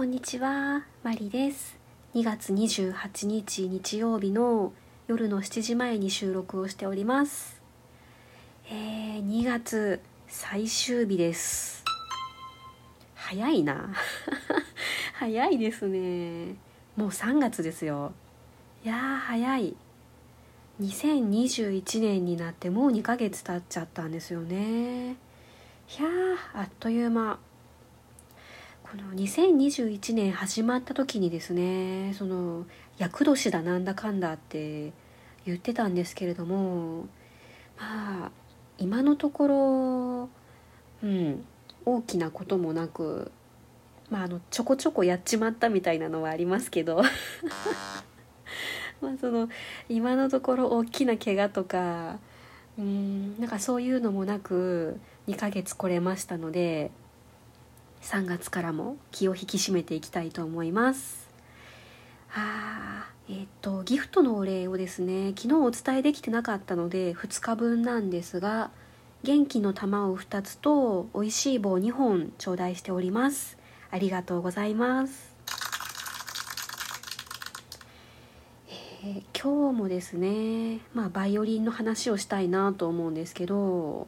こんにちは、マリです。2月28日日曜日の夜の7時前に収録をしております。えー、2月最終日です。早いな。早いですね。もう3月ですよ。いやー、早い。2021年になってもう2ヶ月経っちゃったんですよね。いやー、あっという間。この2021年始まった時にですねその厄年だなんだかんだって言ってたんですけれどもまあ今のところうん大きなこともなくまああのちょこちょこやっちまったみたいなのはありますけど まあその今のところ大きな怪我とかうんなんかそういうのもなく2ヶ月来れましたので3月からも気を引き締めていきたいと思います。あーえっ、とギフトのお礼をですね昨日お伝えできてなかったので2日分なんですが元気の玉を2つと美味しい棒2本頂戴しております。ありがとうございます、えー今日もですねまあバイオリンの話をしたいなと思うんですけど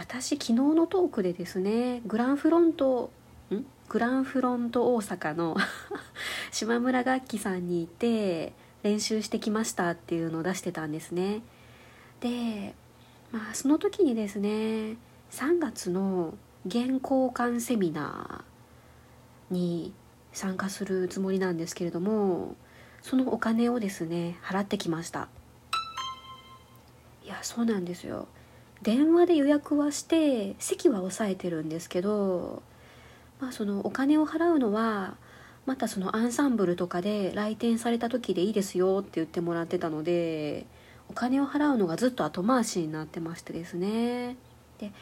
私昨日のトークでですねグランフロントん？グランフロント大阪の 島村楽器さんにいて練習してきましたっていうのを出してたんですね。でまあその時にですね3月の原交換セミナーに参加するつもりなんですけれどもそのお金をですね払ってきました。いやそうなんですよ。電話で予約はして席は押さえてるんですけど、まあ、そのお金を払うのはまたそのアンサンブルとかで来店された時でいいですよって言ってもらってたのでお金を払うのがずっと後回しになってましてですね。で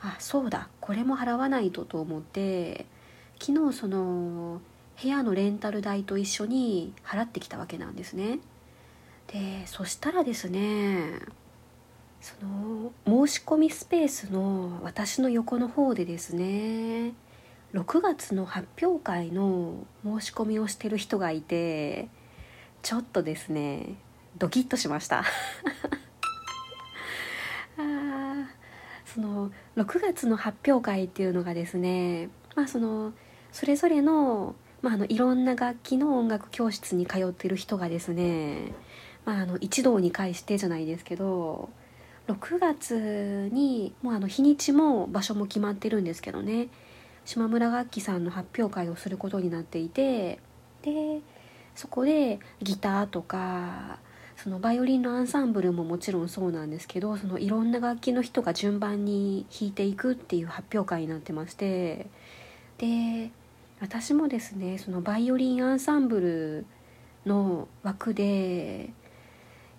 あそうだこれも払わないとと思って昨日その部屋のレンタル代と一緒に払ってきたわけなんですね。でそしたらですねその申し込みスペースの私の横の方でですね6月の発表会の申し込みをしてる人がいてちょっとですねドキッとしました。あその6月の発表会っていうのがですねまあそのそれぞれの,、まあ、あのいろんな楽器の音楽教室に通ってる人がですね、まあ、あの一堂に会してじゃないですけど6月にもうあの日にちも場所も決まってるんですけどね。島村楽器さんの発表会をすることになっていてでそこでギターとかそのバイオリンのアンサンブルももちろんそうなんですけどそのいろんな楽器の人が順番に弾いていくっていう発表会になってまして。で私もですねそのバイオリンアンサンブルの枠で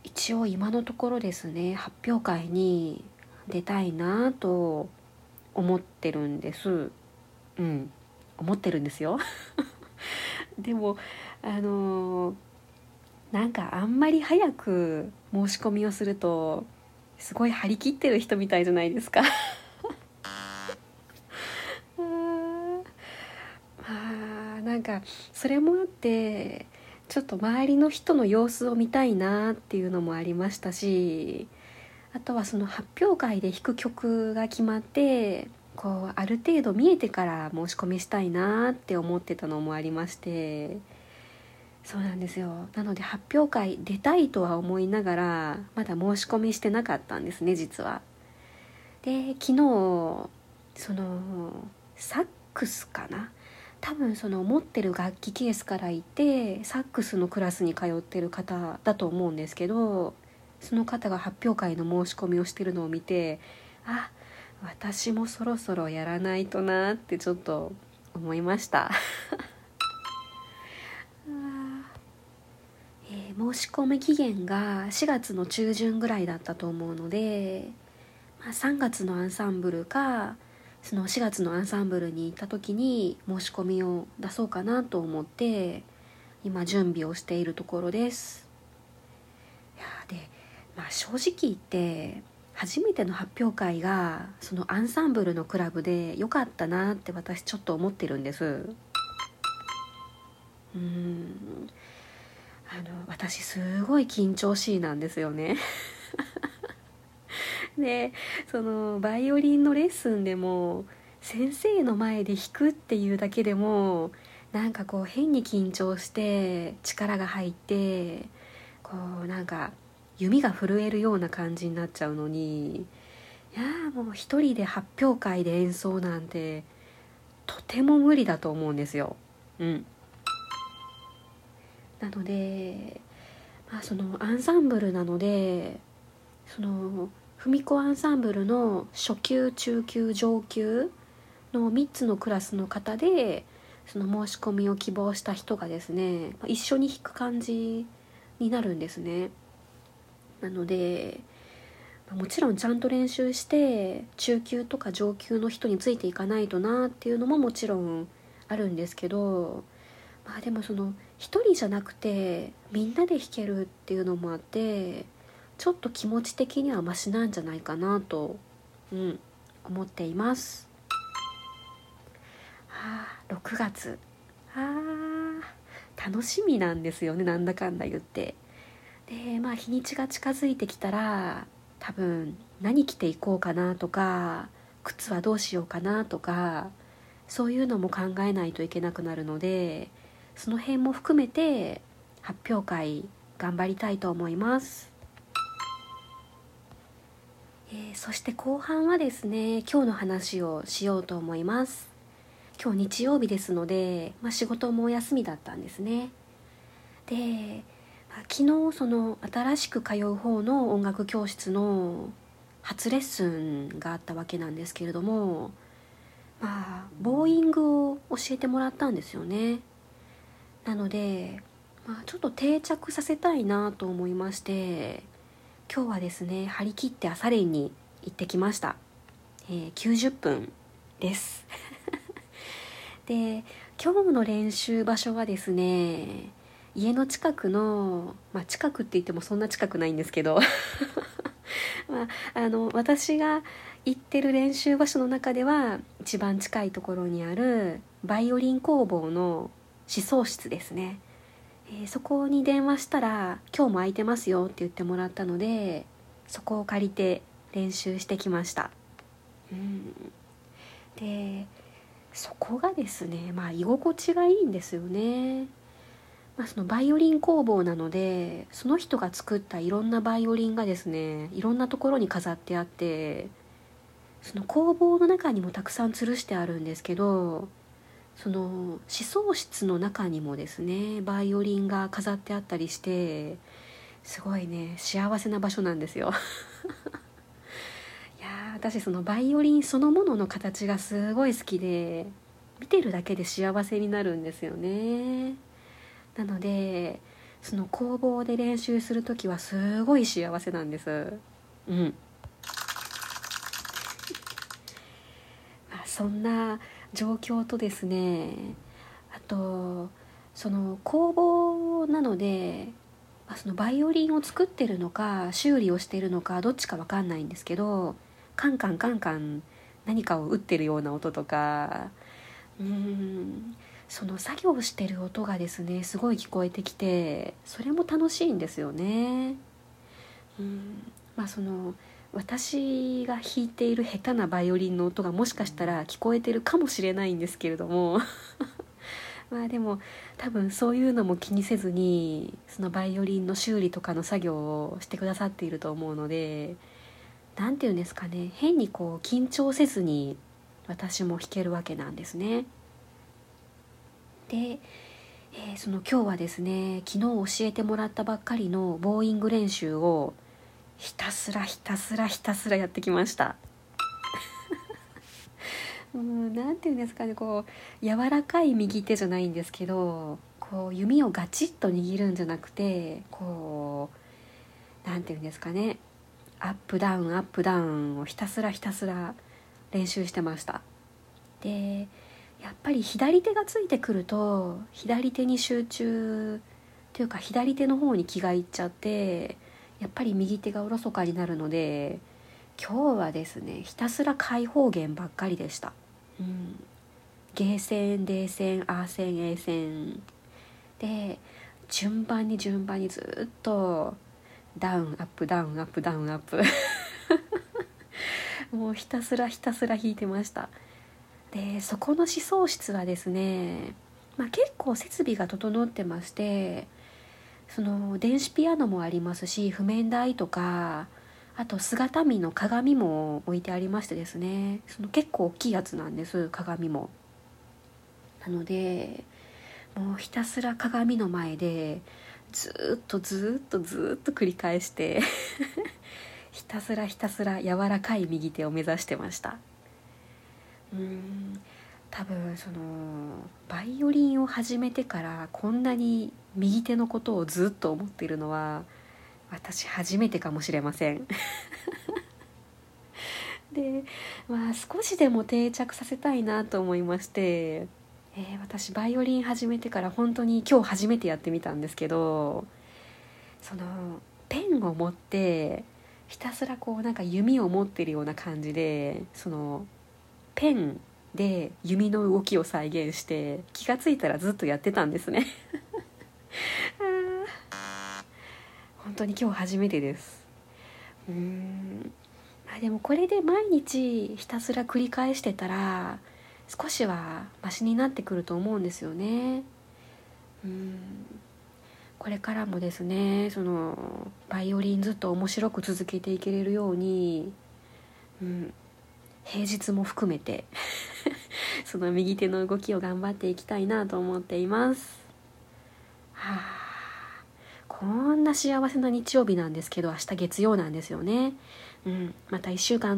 一応今のところですね発表会に出たいなと思ってるんです。うん思ってるんですよ。でもあのーなんかあんまり早く申し込みをするとすごい張り切ってる人みたいじゃないですか。うーんまあなんかそれもあってちょっと周りの人の様子を見たいなっていうのもありましたしあとはその発表会で弾く曲が決まってこうある程度見えてから申し込みしたいなって思ってたのもありましてそうなんですよなので発表会出たいとは思いながらまだ申し込みしてなかったんですね実は。で昨日そのサックスかな多分その持ってる楽器ケースからいてサックスのクラスに通ってる方だと思うんですけどその方が発表会の申し込みをしてるのを見てあ私もそろそろやらないとなってちょっと思いました。え申し込み期限が4月の中旬ぐらいだったと思うので、まあ、3月のアンサンブルかその4月のアンサンブルに行った時に申し込みを出そうかなと思って今準備をしているところです。いやで、まあ、正直言って初めての発表会がそのアンサンブルのクラブで良かったなって私ちょっと思ってるんです。うん。あの私すごい緊張しいなんですよね。でそのバイオリンのレッスンでも先生の前で弾くっていうだけでもなんかこう変に緊張して力が入ってこうなんか弓が震えるような感じになっちゃうのにいやもう一人で発表会で演奏なんてとても無理だと思うんですよ。うん、なので、まあ、そのアンサンブルなのでその文子アンサンブルの初級中級上級の3つのクラスの方でその申し込みを希望した人がですね一緒に弾く感じになるんですね。なのでもちろんちゃんと練習して中級とか上級の人についていかないとなっていうのももちろんあるんですけどまあでもその一人じゃなくてみんなで弾けるっていうのもあってちょっと気持ち的にはマシなんじゃないかなと、うん、思っています。はあ6月あ楽しみなんですよねなんだかんだ言って。でまあ日にちが近づいてきたら多分何着ていこうかなとか靴はどうしようかなとかそういうのも考えないといけなくなるのでその辺も含めて発表会頑張りたいと思います、えー、そして後半はですね今日の話をしようと思います。今日日曜日ですので、まあ、仕事もお休みだったんですね。で昨日その新しく通う方の音楽教室の初レッスンがあったわけなんですけれどもまあボーイングを教えてもらったんですよね。なので、まあ、ちょっと定着させたいなと思いまして今日はですね張り切って朝練に行ってきました、えー、90分です。で今日の練習場所はですね家の近くの、まあ、近くって言ってもそんな近くないんですけど。まあ、あの私が行ってる練習場所の中では一番近いところにあるバイオリン工房の思想室ですね、えー、そこに電話したら「今日も空いてますよ」って言ってもらったのでそこを借りて練習してきました、うん、でそこがですねまあ居心地がいいんですよね。まあ、そのバイオリン工房なのでその人が作ったいろんなバイオリンがですねいろんなところに飾ってあってその工房の中にもたくさん吊るしてあるんですけどその思想室の中にもですねバイオリンが飾ってあったりしてすごいね幸せな場所なんですよ。いや私そのバイオリンそのものの形がすごい好きで見てるだけで幸せになるんですよね。なのでその工房で練習する時はすごい幸せなんです。うん。まあそんな状況とですねあとその工房なので、そのバイオリンを作ってるのか修理をしてるのかどっちか分かんないんですけどカンカンカンカン何かを打ってるような音とかうーんその作業してる音がですねすごい聞こえてきてそれも楽しいんですよね。うんまあその私が弾いている下手なバイオリンの音がもしかしたら聞こえてるかもしれないんですけれども まあでも多分そういうのも気にせずにそのバイオリンの修理とかの作業をしてくださっていると思うので何て言うんですかね変にこう緊張せずに私も弾けるわけなんですね。で、えー、その今日はですね昨日教えてもらったばっかりのボーイング練習をひたすらひたすらひたすらやってきました。うん何て言うんですかねこう柔らかい右手じゃないんですけどこう弓をガチッと握るんじゃなくてこう何て言うんですかねアップダウンアップダウンをひたすらひたすら練習してました。でやっぱり左手がついてくると左手に集中というか左手の方に気がいっちゃってやっぱり右手がおろそかになるので今日はですねひたすら開放弦ばっかりでした。うん、ゲーセン、デーセン、アーセン、エーセン。で順番に順番にずっとダウンアップダウンアップダウンアップ。もうひたすらひたすら弾いてました。でそこの思想室はですね、まあ、結構設備が整ってましてその電子ピアノもありますし譜面台とかあと姿見の鏡も置いてありましてですねその結構大きいやつなんです鏡も。なのでもうひたすら鏡の前でずっとずっとずっと繰り返して ひたすらひたすら柔らかい右手を目指してましたうん多分そのバイオリンを始めてからこんなに右手のことをずっと思っているのは私初めてかもしれません。でまあ少しでも定着させたいなと思いまして、えー、私バイオリン始めてから本当に今日初めてやってみたんですけどそのペンを持ってひたすらこうなんか弓を持ってるような感じでそのペンで弓の動きを再現して気が付いたらずっとやってたんですね。本当に今日初めてです。うん。まあでもこれで毎日ひたすら繰り返してたら少しはマシになってくると思うんですよね。うん。これからもですねそのバイオリンずっと面白く続けていけれるように、うん、平日も含めて その右手の動きを頑張っていきたいなと思っています。こんな幸せな日曜日なんですけど明日月曜なんですよね。うん。また1週間